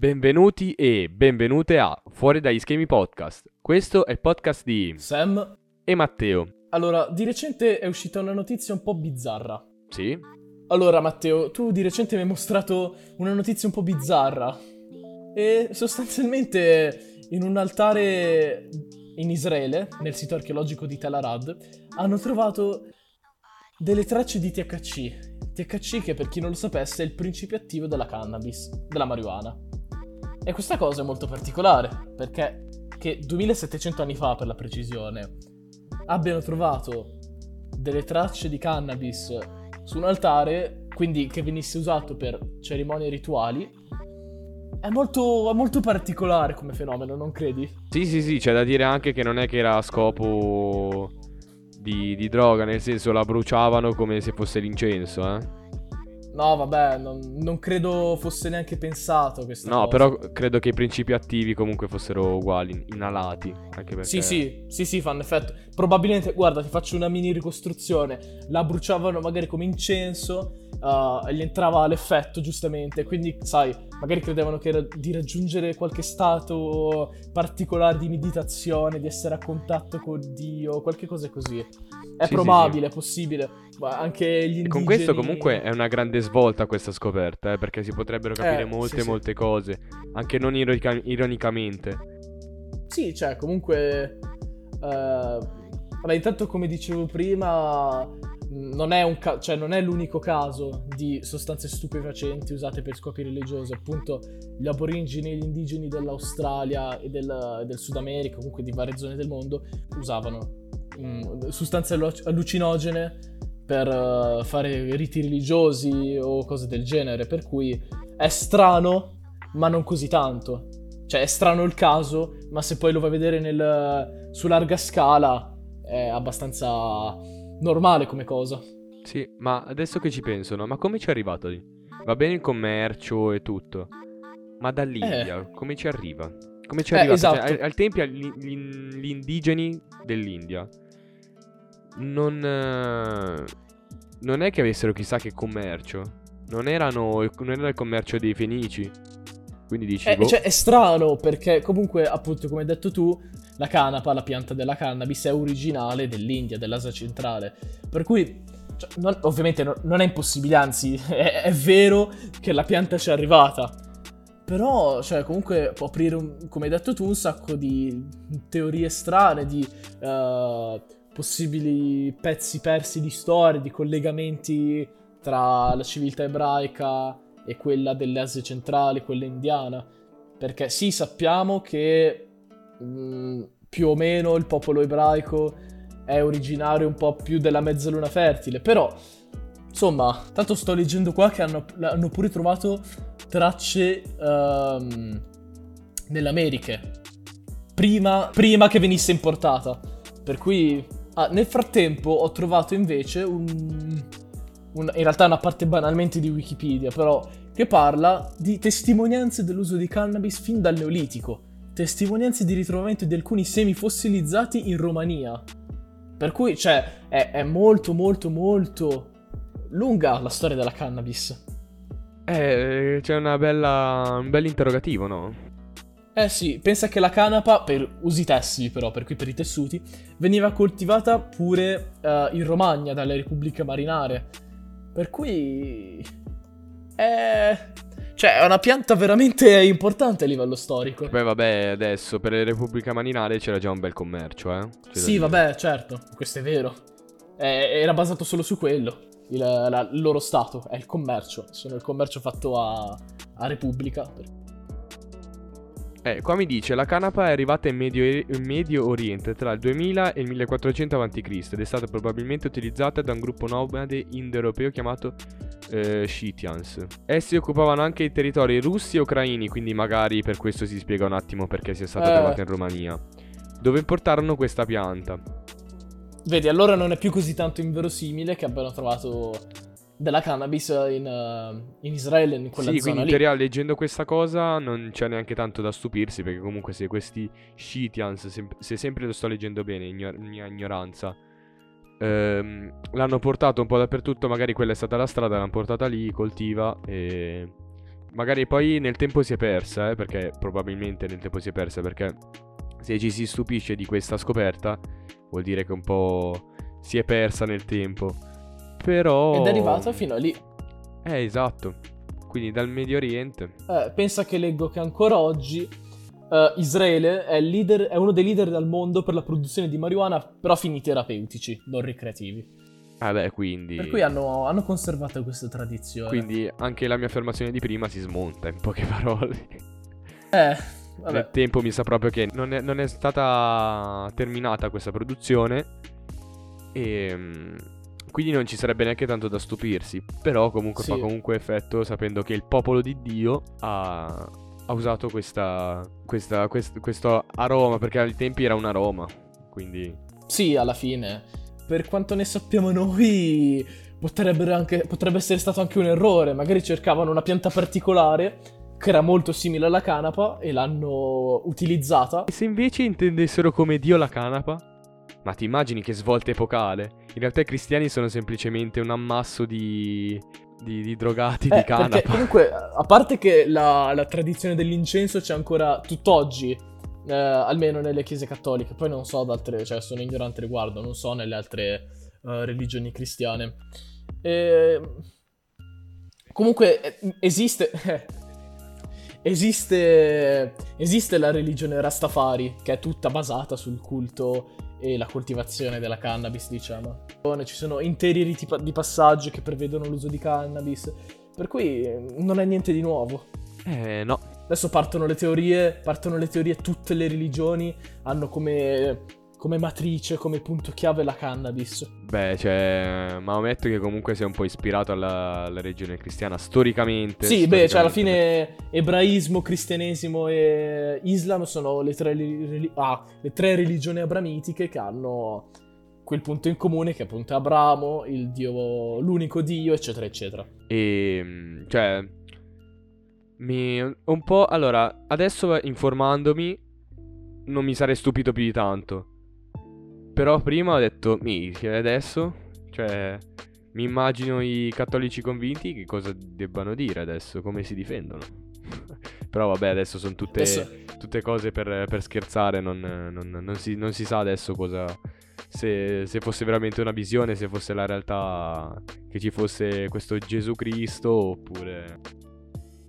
Benvenuti e benvenute a Fuori dagli schemi podcast. Questo è il podcast di Sam, e Matteo. allora, di recente è uscita una notizia un po' bizzarra. Sì? Allora, Matteo, tu di recente mi hai mostrato una notizia un po' bizzarra. E sostanzialmente in un altare in Israele, nel sito archeologico di Tel Arad, hanno trovato delle tracce di THC. THC che per chi non lo sapesse è il principio attivo della cannabis, della marijuana. E questa cosa è molto particolare, perché che 2700 anni fa, per la precisione, abbiano trovato delle tracce di cannabis su un altare, quindi che venisse usato per cerimonie rituali, è molto, è molto particolare come fenomeno, non credi? Sì, sì, sì, c'è da dire anche che non è che era a scopo di, di droga, nel senso la bruciavano come se fosse l'incenso, eh? No, vabbè, non, non credo fosse neanche pensato questa No, cosa. però credo che i principi attivi comunque fossero uguali, inalati. Anche perché... Sì, sì, sì, sì, fanno effetto. Probabilmente, guarda, ti faccio una mini ricostruzione. La bruciavano magari come incenso uh, gli entrava l'effetto, giustamente. Quindi, sai, magari credevano che era di raggiungere qualche stato particolare di meditazione, di essere a contatto con Dio, qualche cosa così. È Sì, sì, probabile, è possibile. Ma anche gli indigeni... E con questo comunque è una grande svolta questa scoperta, eh, perché si potrebbero capire Eh, molte, sì, sì. molte cose, anche non ironica- ironicamente. Sì, cioè, comunque. eh, vabbè, intanto, come dicevo prima, non è, ca- cioè, non è l'unico caso di sostanze stupefacenti usate per scopi religiosi. Appunto, gli aborigeni e gli indigeni dell'Australia e del, del Sud America, comunque di varie zone del mondo, usavano mh, sostanze allu- allucinogene per eh, fare riti religiosi o cose del genere. Per cui è strano, ma non così tanto. Cioè, è strano il caso, ma se poi lo vai a vedere nel- su larga scala è abbastanza normale come cosa. Sì, ma adesso che ci penso, no? Ma come ci è arrivato lì? Va bene il commercio e tutto, ma dall'India come ci arriva? Come ci è Eh, arrivato? Cioè, esatto. al, al tempi gli, gli- gli indigeni dell'India non, eh, non è che avessero chissà che commercio. Non erano non era il commercio dei fenici. Quindi dici, Eh, boh, cioè, è strano perché comunque, appunto, come hai detto tu, la canapa, la pianta della cannabis, è originale dell'India, dell'Asia centrale. Per cui, cioè, non- ovviamente no- non è impossibile, anzi, è, è vero che la pianta ci è arrivata. Però, cioè, comunque può aprire, un- come hai detto tu, un sacco di teorie strane, di eh, possibili pezzi persi di storia, di collegamenti tra la civiltà ebraica e quella dell'Asia centrale, quella indiana. Perché sì, sappiamo che mh, più o meno il popolo ebraico è originario un po' più della mezzaluna fertile, però insomma, tanto sto leggendo qua che hanno, hanno pure trovato tracce ehm, nelle prima, prima che venisse importata. Per cui ah, nel frattempo ho trovato invece un, un- in realtà una parte banalmente di Wikipedia, però che parla di testimonianze dell'uso di cannabis fin dal Neolitico, testimonianze di ritrovamento di alcuni semi fossilizzati in Romania. Per cui, cioè, è, è molto molto molto lunga la storia della cannabis. eh, c'è una bella, un bel interrogativo, no? Eh sì, pensa che la canapa, per usi tessili però, per cui per i tessuti, veniva coltivata pure eh, in Romagna dalle repubbliche marinare. Per cui... È... Cioè, è una pianta veramente importante a livello storico. Poi vabbè, adesso per le Repubblica Marinare c'era già un bel commercio, eh? C'è da Sì, dire. vabbè, certo, questo è vero. Eh, era basato solo su quello. Il, la- il loro stato è il commercio. Sono il commercio fatto a, a Repubblica. Eh, qua mi dice, la canapa è arrivata in Medio, in Medio Oriente tra il 2000 e il 1400 a.C. ed è stata probabilmente utilizzata da un gruppo nomade indoeuropeo chiamato eh, Scythians. Essi occupavano anche i territori russi e ucraini, quindi magari per questo si spiega un attimo perché sia stata Eh. trovata in Romania, dove importarono questa pianta. Vedi, allora non è più così tanto inverosimile che abbiano trovato della cannabis in, eh, in Israele, in quella sì, zona quindi in lì. teoria leggendo questa cosa non c'è neanche tanto da stupirsi perché comunque se questi Scythians, se, se sempre lo sto leggendo bene, ignor- mia ignoranza, ehm, l'hanno portato un po' dappertutto, magari quella è stata la strada, l'hanno portata lì, coltiva e magari poi nel tempo si è persa, eh, perché probabilmente nel tempo si è persa, perché se ci si stupisce di questa scoperta vuol dire che un po' si è persa nel tempo. Però... Ed è arrivata fino a lì. Eh, esatto. Quindi dal Medio Oriente. Eh, pensa che leggo che ancora oggi eh, Israele è, leader, è, uno dei leader al mondo per la produzione di marijuana, però fini terapeutici, non ricreativi. Ah beh, quindi... Per cui hanno, hanno conservato questa tradizione. Quindi anche la mia affermazione di prima si smonta, in poche parole. Eh, vabbè. Nel tempo mi sa proprio che non è, non è stata terminata questa produzione e... Ehm, quindi non ci sarebbe neanche tanto da stupirsi. Però comunque sì. fa comunque effetto sapendo che il popolo di Dio ha, ha usato questa, questa, quest, questo aroma. Perché ai tempi era un aroma. Quindi... Sì, alla fine. Per quanto ne sappiamo noi, anche, potrebbe essere stato anche un errore. Magari cercavano una pianta particolare che era molto simile alla canapa e l'hanno utilizzata. E se invece intendessero come Dio la canapa? Ma ti immagini che svolta epocale? In realtà i cristiani sono semplicemente un ammasso di, di, di drogati eh, di canapa. comunque, a parte che la, la, tradizione dell'incenso c'è ancora tutt'oggi, eh, almeno nelle chiese cattoliche, poi non so ad altre, cioè sono ignorante riguardo, non so nelle altre uh, religioni cristiane. E... Comunque eh, esiste... esiste, esiste la religione Rastafari, che è tutta basata sul culto e la coltivazione della cannabis, diciamo. Ci sono interi riti di passaggio che prevedono l'uso di cannabis, per cui non è niente di nuovo. Eh, no. Adesso partono le teorie, partono le teorie, tutte le religioni hanno come come matrice, come punto chiave la cannabis. Beh, cioè, Maometto che comunque si è un po' ispirato alla, alla religione cristiana storicamente. Sì, storicamente. beh, cioè alla fine ebraismo, cristianesimo e islam sono le tre, ah, le tre religioni abramitiche che hanno quel punto in comune che appunto è Abramo, il dio, l'unico dio, eccetera, eccetera. E, ehm, cioè, mi, un po', allora, adesso informandomi non mi sarei stupito più di tanto. Però prima ho detto, mi, adesso? Cioè, mi immagino i cattolici convinti che cosa debbano dire adesso, come si difendono. Però vabbè, adesso sono tutte, adesso... tutte cose per, per scherzare, non, non, non, si, non, si, sa adesso cosa... Se, se, fosse veramente una visione, se fosse la realtà che ci fosse questo Gesù Cristo oppure...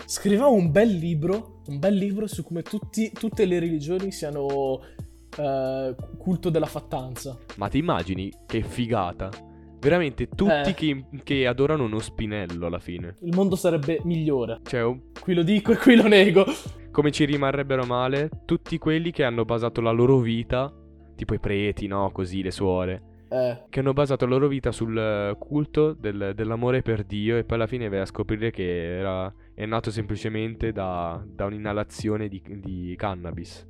Scriviamo un bel libro, un bel libro su come tutti, tutte le religioni siano uh, culto della fattanza. Ma ti immagini che figata? Veramente tutti eh. che, che, adorano uno spinello alla fine. Il mondo sarebbe migliore. Cioè, un... Qui lo dico e qui lo nego. Come ci rimarrebbero male tutti quelli che hanno basato la loro vita, tipo i preti, no? Così, le suore. Eh. Che hanno basato la loro vita sul culto del, dell'amore per Dio e poi alla fine vai a scoprire che era, è nato semplicemente da, da un'inalazione di, di cannabis.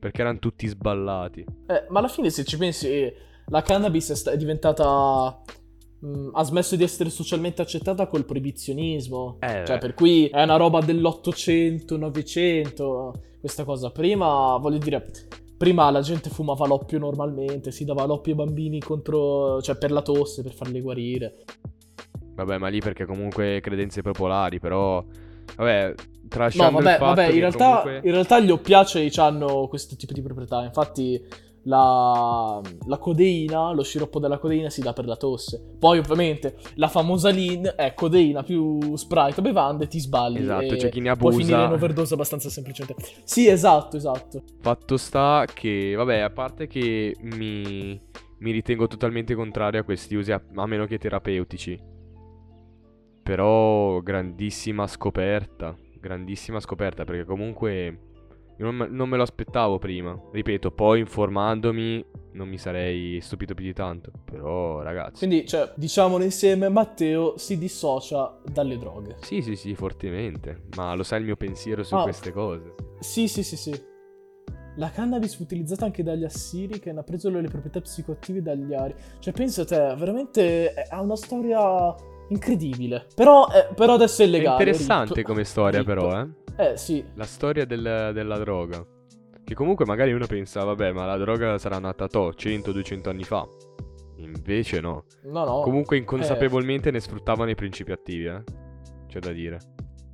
Perché erano tutti sballati. Eh, ma alla fine, se ci pensi, la cannabis è, sta- è diventata. Mh, mm, ha smesso di essere socialmente accettata col proibizionismo. Eh, cioè, per cui è una roba dell'Ottocento, Novecento. Questa cosa. Prima, voglio dire. Prima la gente fumava l'oppio normalmente, si dava l'oppio ai bambini contro, cioè per la tosse, per farli guarire. Vabbè, ma lì perché comunque credenze popolari, però Vabbè, tralasciando no, vabbè, il fatto vabbè, in realtà, comunque... in realtà gli oppiacei hanno questo tipo di proprietà. Infatti la, la, codeina, lo sciroppo della codeina si dà per la tosse. Poi ovviamente la famosa lean è codeina più sprite bevande, ti sbagli. Esatto, c'è chi ne abusa. Può finire in overdose abbastanza semplicemente. Sì, esatto, esatto. Fatto sta che, vabbè, a parte che mi, mi ritengo totalmente contrario a questi usi, a, a meno che terapeutici. Però grandissima scoperta, grandissima scoperta perché comunque non, non, me lo aspettavo prima. Ripeto, poi informandomi non mi sarei stupito più di tanto. Però ragazzi. Quindi, cioè, diciamolo insieme, Matteo si dissocia dalle droghe. Sì, sì, sì, fortemente. Ma lo sai il mio pensiero su ah, queste cose. Sì, sì, sì, sì. La cannabis fu utilizzata anche dagli assiri che hanno preso le proprietà psicoattive dagli ari. Cioè, pensa a te, veramente ha una storia incredibile. Però, eh, però adesso è legale. È interessante ritto. come storia, ritto. però, eh. Eh, sì. La storia del, della droga. Che comunque magari uno pensa, vabbè, ma la droga sarà nata to 100-200 anni fa. Invece no. No, no. Comunque inconsapevolmente eh. ne sfruttavano i principi attivi, eh. C'è da dire.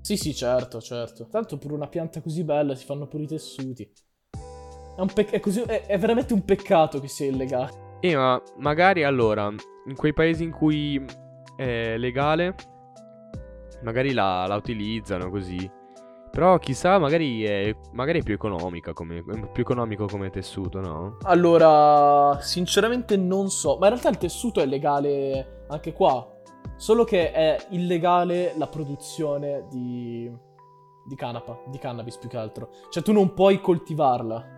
Sì, sì, certo, certo. Tanto per una pianta così bella si fanno pure i tessuti. È, pec- è, così- è- è veramente un peccato che sia illegale. E ma magari allora, in quei paesi in cui è legale, magari la, la utilizzano così. Però chissà, magari è, magari è più economica come, più economico come tessuto, no? Allora, sinceramente non so, ma in realtà il tessuto è legale anche qua, solo che è illegale la produzione di, di canapa, di cannabis più che altro. Cioè tu non puoi coltivarla,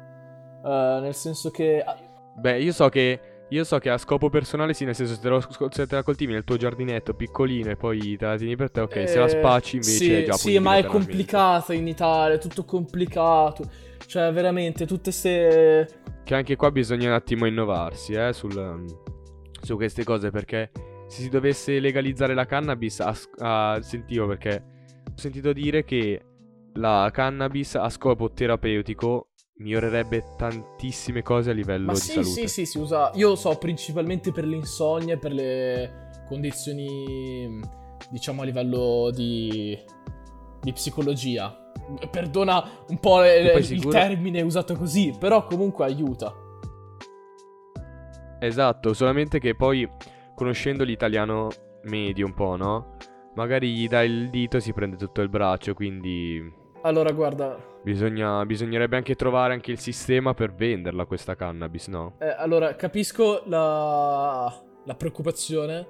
Eh, nel senso che... ah, Beh, io so che. Io so che a scopo personale, sì, nel senso, se te, lo- se te la coltivi nel tuo giardinetto piccolino e poi te la tieni per te, ok. se la eh, spacci invece sì, è già Sì, ma è complicata in Italia, è tutto complicato. Cioè, veramente, tutte queste... Che anche qua bisogna un attimo innovarsi, eh, sul, um, su queste cose, perché se si dovesse legalizzare la cannabis, a, a- sentivo perché ho sentito dire che la cannabis a scopo terapeutico migliorerebbe tantissime cose a livello Ma di sì, salute. sì, sì, si usa. Io lo so principalmente per l'insonnia e per le condizioni, diciamo, a livello di, di psicologia. Perdona un po' le- il sicuro- termine usato così, però comunque aiuta. Esatto, solamente che poi conoscendo l'italiano medio un po', no? Magari gli dai il dito e si prende tutto il braccio, quindi Allora, guarda, bisogna, bisognerebbe anche trovare anche il sistema per venderla questa cannabis, no? eh, allora capisco la, la preoccupazione,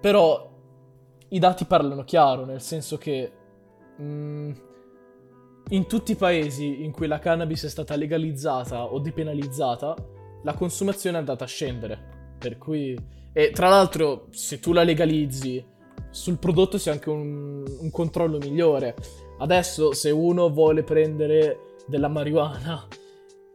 però i dati parlano chiaro, nel senso che mm, in tutti i paesi in cui la cannabis è stata legalizzata o depenalizzata, la consumazione è andata a scendere. Per cui... E tra l'altro, se tu la legalizzi, sul prodotto c'è anche un, un controllo migliore. Adesso, se uno vuole prendere della marijuana,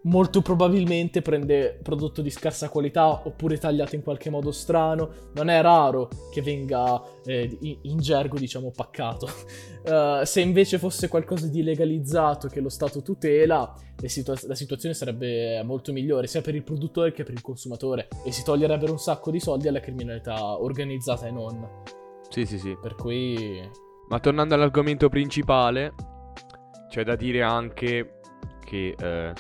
molto probabilmente prende prodotto di scarsa qualità oppure tagliato in qualche modo strano. Non è raro che venga eh, in, in gergo, diciamo, paccato. Eh, se invece fosse qualcosa di legalizzato che lo Stato tutela, situa- la situazione sarebbe molto migliore sia per il produttore che per il consumatore e si toglierebbero un sacco di soldi alla criminalità organizzata e non. Sì, sì, sì. Per cui Ma tornando all'argomento principale, c'è da dire anche che eh,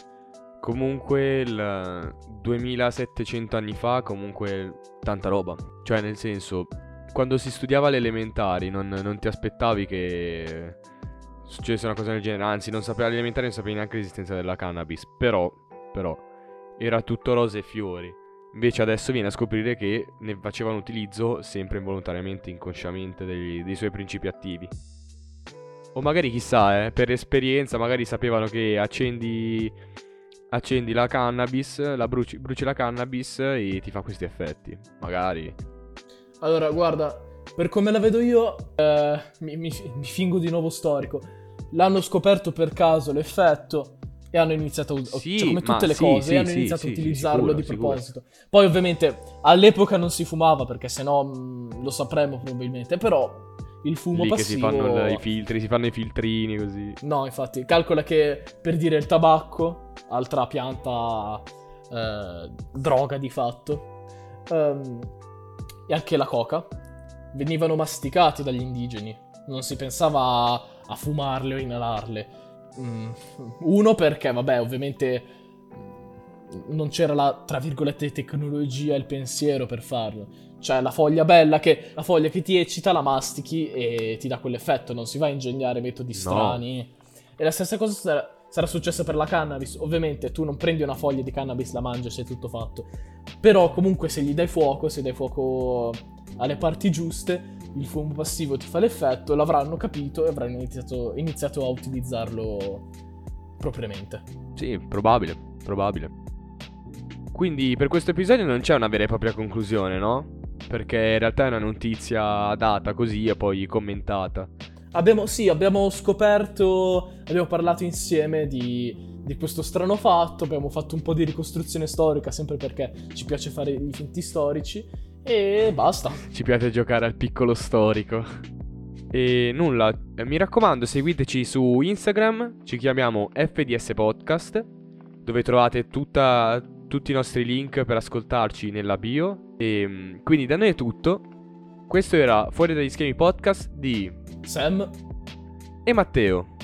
comunque il 2700 anni fa, comunque tanta roba. Cioè, nel senso, quando si studiava alle elementari non, non ti aspettavi che succedesse una cosa del genere, anzi, non sapevi alle elementari non sapevi neanche l'esistenza della cannabis, però, però, era tutto rose e fiori. Invece adesso viene a scoprire che ne facevano utilizzo sempre involontariamente, inconsciamente dei, dei suoi principi attivi. O magari chissà, eh, per esperienza, magari sapevano che accendi, accendi la cannabis, la bruci, bruci la cannabis e ti fa questi effetti. Magari. Allora, guarda, per come la vedo io, eh, mi, mi- mi fingo di nuovo storico. L'hanno scoperto per caso l'effetto e hanno iniziato Sì, cioè, come tutte le cose, sì, hanno sì, iniziato a utilizzarlo sicuro, di sicuro. proposito. Poi, ovviamente, all'epoca non si fumava perché sennò mh, lo sapremmo probabilmente, però il fumo Lì che passivo si fanno i filtri, si fanno i filtrini così. No, infatti, calcola che per dire il tabacco, altra pianta eh, droga di fatto, ehm, e anche la coca, venivano masticati dagli indigeni. Non si pensava a fumarle o inalarle. Uno perché, vabbè, ovviamente non c'era la, tra virgolette, tecnologia e il pensiero per farlo. Cioè, la foglia bella che, la foglia che ti eccita, la mastichi e ti dà quell'effetto. Non si va a ingegnare metodi No. strani. E la stessa cosa sarà, sarà successa per la cannabis. Ovviamente tu non prendi una foglia di cannabis, la mangi e sei tutto fatto. Però comunque se gli dai fuoco, se dai fuoco alle parti giuste, il fumo passivo ti fa l'effetto, l'avranno capito e avranno iniziato, iniziato a utilizzarlo propriamente. Sì, probabile, probabile. Quindi per questo episodio non c'è una vera e propria conclusione, no? Perché in realtà è una notizia data così e poi commentata. Abbiamo, sì, abbiamo scoperto, abbiamo parlato insieme di, di questo strano fatto, abbiamo fatto un po' di ricostruzione storica, sempre perché ci piace fare i finti storici, e basta. Ci piace giocare al piccolo storico. E nulla, eh, mi raccomando, seguiteci su Instagram, ci chiamiamo FDS Podcast, dove trovate tutta- tutti i nostri link per ascoltarci nella bio. E mm, quindi da noi è tutto. Questo era Fuori dagli schemi podcast di Sam, e Matteo.